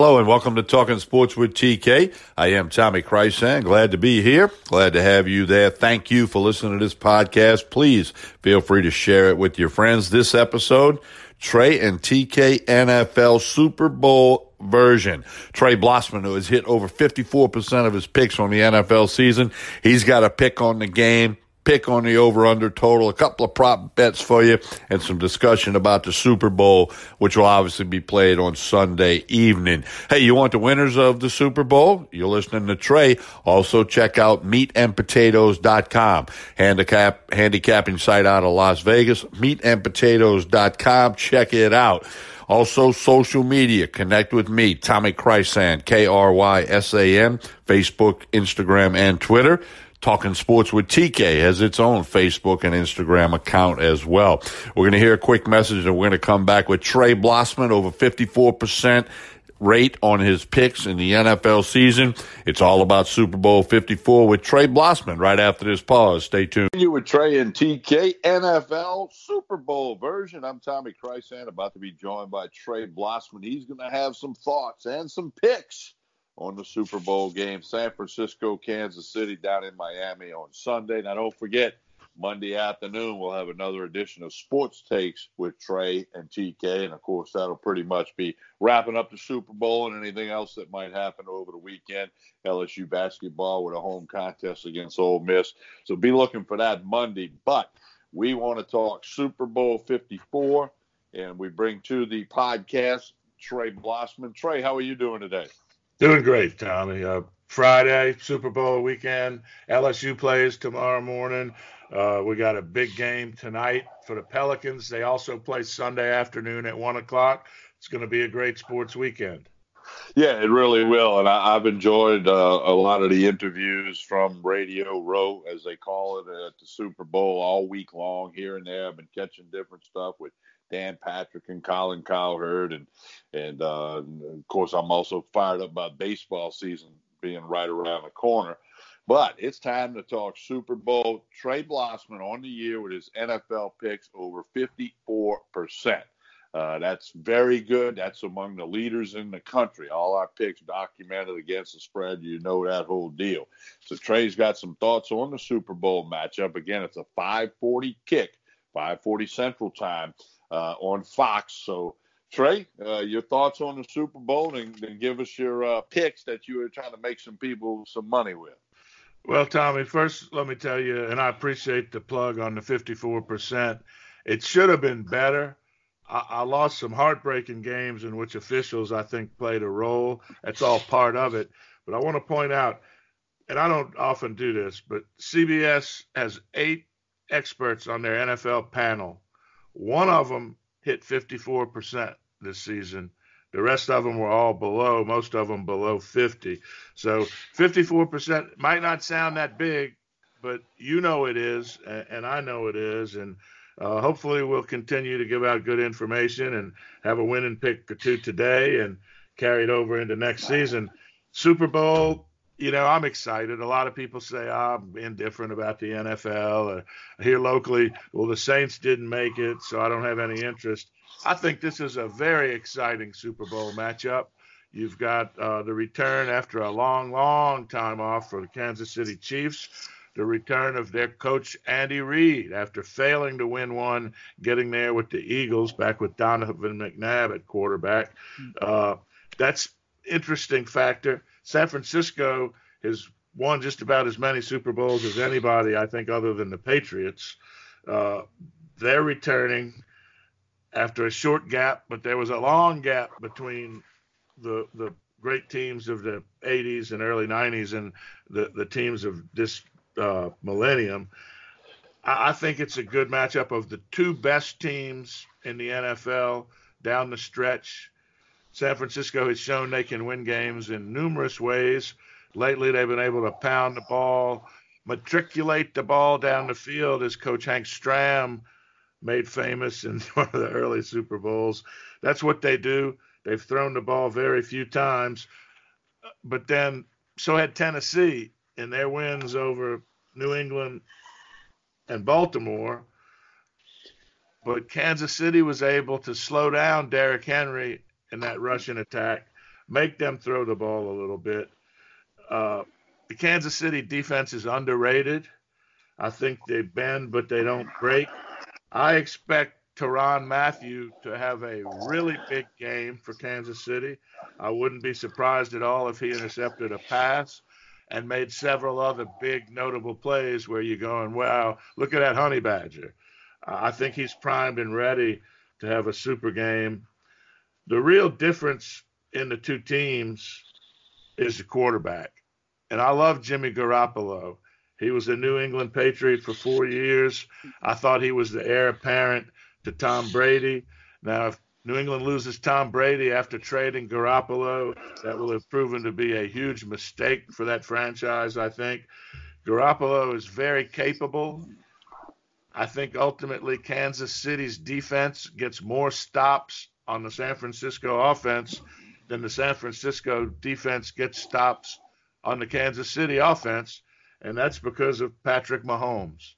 Hello and welcome to Talking Sports with TK. I am Tommy Krysan. Glad to be here. Glad to have you there. Thank you for listening to this podcast. Please feel free to share it with your friends. This episode, Trey and TK NFL Super Bowl version. Trey Blossman, who has hit over 54% of his picks on the NFL season. He's got a pick on the game pick on the over under total, a couple of prop bets for you, and some discussion about the Super Bowl, which will obviously be played on Sunday evening. Hey, you want the winners of the Super Bowl? You're listening to Trey. Also check out meatandpotatoes.com, handicap, handicapping site out of Las Vegas, meatandpotatoes.com. Check it out. Also, social media. Connect with me, Tommy Krysan, K R Y S A N, Facebook, Instagram, and Twitter. Talking Sports with TK has its own Facebook and Instagram account as well. We're going to hear a quick message and we're going to come back with Trey Blossman over 54% rate on his picks in the NFL season. It's all about Super Bowl 54 with Trey Blossman right after this pause. Stay tuned. You with Trey and TK NFL Super Bowl version. I'm Tommy Krysan, about to be joined by Trey Blossman. He's going to have some thoughts and some picks on the Super Bowl game. San Francisco, Kansas City down in Miami on Sunday. Now, don't forget, Monday afternoon, we'll have another edition of Sports Takes with Trey and TK. And of course, that'll pretty much be wrapping up the Super Bowl and anything else that might happen over the weekend. LSU basketball with a home contest against Ole Miss. So be looking for that Monday. But we want to talk Super Bowl 54. And we bring to the podcast Trey Blossman. Trey, how are you doing today? Doing great, Tommy. Uh, Friday, Super Bowl weekend. LSU plays tomorrow morning. Uh, we got a big game tonight for the Pelicans. They also play Sunday afternoon at one o'clock. It's going to be a great sports weekend. Yeah, it really will. And I, have enjoyed uh, a lot of the interviews from Radio Row, as they call it, at the Super Bowl all week long here and there. I've been catching different stuff with Dan Patrick and Colin Cowherd, and and uh, of course I'm also fired up about baseball season being right around the corner. But it's time to talk Super Bowl. Trey Blossman on the year with his NFL picks over 54 percent. Uh, that's very good. That's among the leaders in the country. All our picks documented against the spread. You know that whole deal. So Trey's got some thoughts on the Super Bowl matchup. Again, it's a 5:40 kick, 5:40 Central Time uh, on Fox. So, Trey, uh, your thoughts on the Super Bowl and, and give us your uh, picks that you were trying to make some people some money with. Well, Tommy, first let me tell you, and I appreciate the plug on the 54%. It should have been better. I, lost some heartbreaking games in which officials, I think, played a role. That's all part of it. But I want to point out, and I don't often do this, but CBS has eight experts on their NFL panel one of them hit 54% this season. The rest of them were all below, most of them below 50. So 54% might not sound that big, but you know it is, and I know it is. And uh, hopefully we'll continue to give out good information and have a winning pick or two today and carry it over into next season. Super Bowl, you know, I'm excited. A lot of people say oh, I'm indifferent about the NFL. Or here locally, well, the Saints didn't make it, so I don't have any interest. I think this is a very exciting Super Bowl matchup. You've got uh, the return after a long, long time off for the Kansas City Chiefs. The return of their coach Andy Reid after failing to win one, getting there with the Eagles back with Donovan McNabb at quarterback. Hmm. Uh, that's interesting factor. San Francisco has won just about as many Super Bowls as anybody, I think, other than the Patriots. Uh, they're returning after a short gap, but there was a long gap between the the great teams of the 80s and early 90s and the, the teams of this uh, millennium. I, I think it's a good matchup of the two best teams in the NFL down the stretch. San Francisco has shown they can win games in numerous ways. Lately, they've been able to pound the ball, matriculate the ball down the field, as Coach Hank Stram made famous in one of the early Super Bowls. That's what they do. They've thrown the ball very few times. But then, so had Tennessee in their wins over New England and Baltimore. But Kansas City was able to slow down Derrick Henry in that rushing attack. make them throw the ball a little bit. Uh, the Kansas City defense is underrated. I think they bend, but they don't break. I expect Tyrann Mathieu to have a really big game for Kansas City. I wouldn't be surprised at all if he intercepted a pass and made several other big notable plays where you're going, wow, look at that honey badger. I think he's primed and ready to have a super game. The real difference in the two teams is the quarterback. And I love Jimmy Garoppolo. He was a New England Patriot for four years. I thought he was the heir apparent to Tom Brady. Now, if New England loses Tom Brady after trading Garoppolo, that will have proven to be a huge mistake for that franchise, I think. Garoppolo is very capable. I think ultimately Kansas City's defense gets more stops on the San Francisco offense than the San Francisco defense gets stops on the Kansas City offense, and that's because of Patrick Mahomes.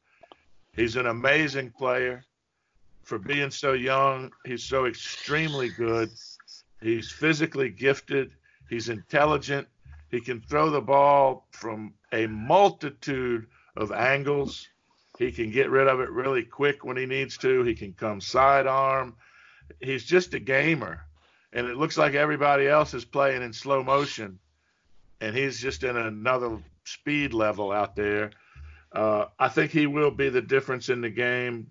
He's an amazing player for being so young. He's so extremely good. He's physically gifted. He's intelligent. He can throw the ball from a multitude of angles. He can get rid of it really quick when he needs to. He can come sidearm. He's just a gamer. And it looks like everybody else is playing in slow motion. And he's just in another speed level out there. Uh, I think he will be the difference in the game.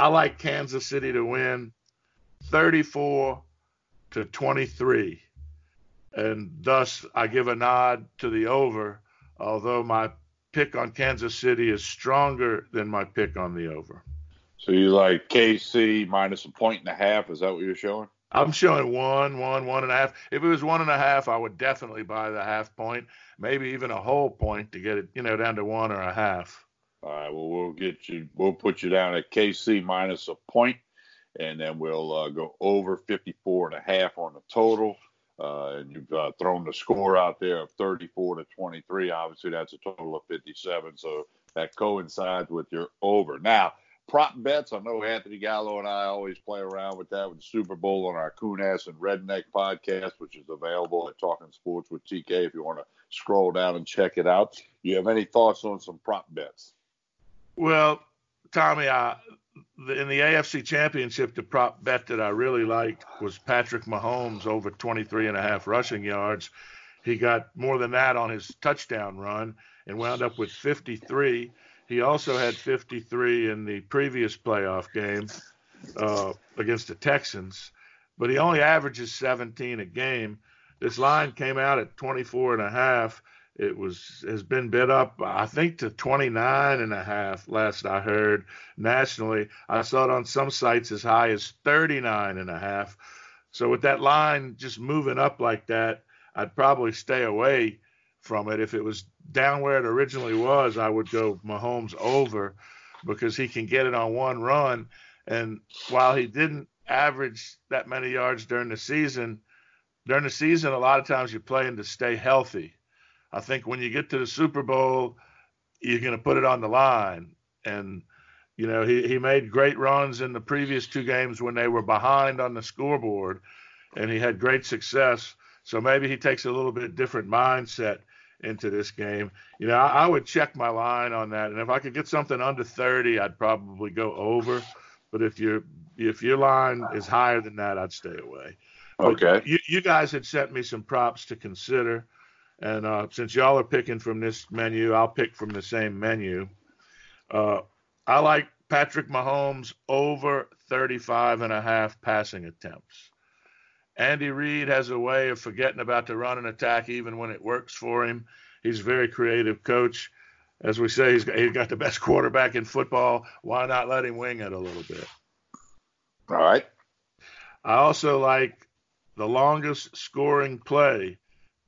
I like Kansas City to win 34 to 23. And thus, I give a nod to the over, although my pick on Kansas City is stronger than my pick on the over. So you like KC minus a point and a half? Is that what you're showing? I'm showing one, one, one and a half. If it was one and a half, I would definitely buy the half point, maybe even a whole point to get it, you know, down to one or a half. All right. Well, we'll get you. We'll put you down at KC minus a point, and then we'll uh, go over 54 and a half on the total. Uh, and you've uh, thrown the score out there of 34 to 23. Obviously, that's a total of 57. So that coincides with your over. Now, prop bets. I know Anthony Gallo and I always play around with that with the Super Bowl on our Coon-Ass and Redneck podcast, which is available at Talking Sports with TK if you want to scroll down and check it out. You have any thoughts on some prop bets? Well, Tommy, I, in the AFC Championship, the prop bet that I really liked was Patrick Mahomes over 23 and a half rushing yards. He got more than that on his touchdown run and wound up with 53. He also had 53 in the previous playoff game uh, against the Texans, but he only averages 17 a game. This line came out at 24 and a half it was has been bid up i think to 29 and a half last i heard nationally. I saw it on some sites as high as 39 and a half. So with that line just moving up like that i'd probably stay away from it. If it was down where it originally was i would go mahomes over because he can get it on one run. And while he didn't average that many yards during the season during the season a lot of times you're playing to stay healthy I think when you get to the Super Bowl, you're going to put it on the line. And, you know, he, he made great runs in the previous two games when they were behind on the scoreboard, and he had great success. So maybe he takes a little bit different mindset into this game. You know, I, I would check my line on that. And if I could get something under 30, I'd probably go over. But if your if your line is higher than that, I'd stay away. But okay. You, you guys had sent me some props to consider. And uh, since y'all are picking from this menu, I'll pick from the same menu. Uh, I like Patrick Mahomes over 35 and a half passing attempts. Andy Reid has a way of forgetting about the run and attack even when it works for him. He's a very creative coach. As we say, he's got, he's got the best quarterback in football. Why not let him wing it a little bit? All right. I also like the longest scoring play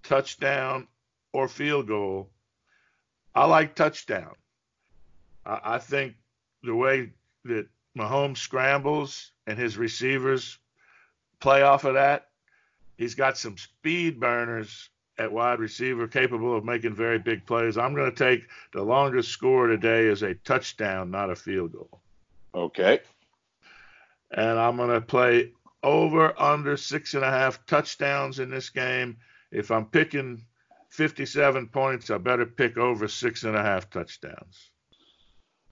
touchdown or field goal. I like touchdown. I, I think the way that Mahomes scrambles and his receivers play off of that, he's got some speed burners at wide receiver capable of making very big plays. I'm going to take the longest score today as a touchdown, not a field goal. Okay. And I'm going to play over under six and a half touchdowns in this game. If I'm picking 57 points, I better pick over six and a half touchdowns.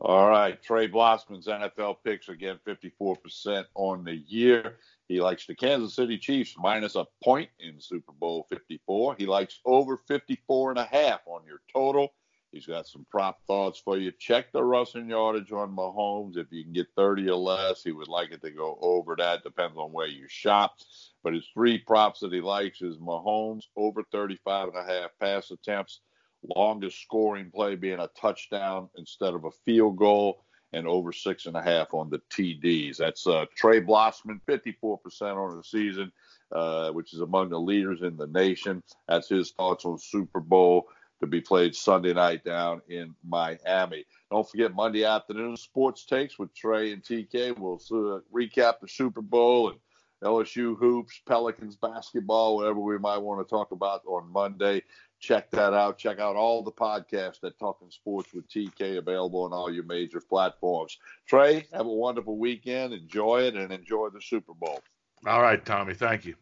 All right, Trey Blossman's NFL picks again, 54% on the year. He likes the Kansas City Chiefs minus a point in Super Bowl 54. He likes over 54 and a half on your total. He's got some prop thoughts for you. Check the rushing yardage on Mahomes. If you can get 30 or less, he would like it to go over that. Depends on where you shop. But his three props that he likes is Mahomes over 35 and a half pass attempts, longest scoring play being a touchdown instead of a field goal, and over six and a half on the TDs. That's uh, Trey Blossman, 54% on the season, uh, which is among the leaders in the nation. That's his thoughts on Super Bowl to be played Sunday night down in Miami. Don't forget Monday afternoon sports takes with Trey and TK. We'll uh, recap the Super Bowl and LSU hoops, Pelicans basketball, whatever we might want to talk about on Monday. Check that out. Check out all the podcasts that Talking Sports with TK available on all your major platforms. Trey, have a wonderful weekend. Enjoy it and enjoy the Super Bowl. All right, Tommy. Thank you.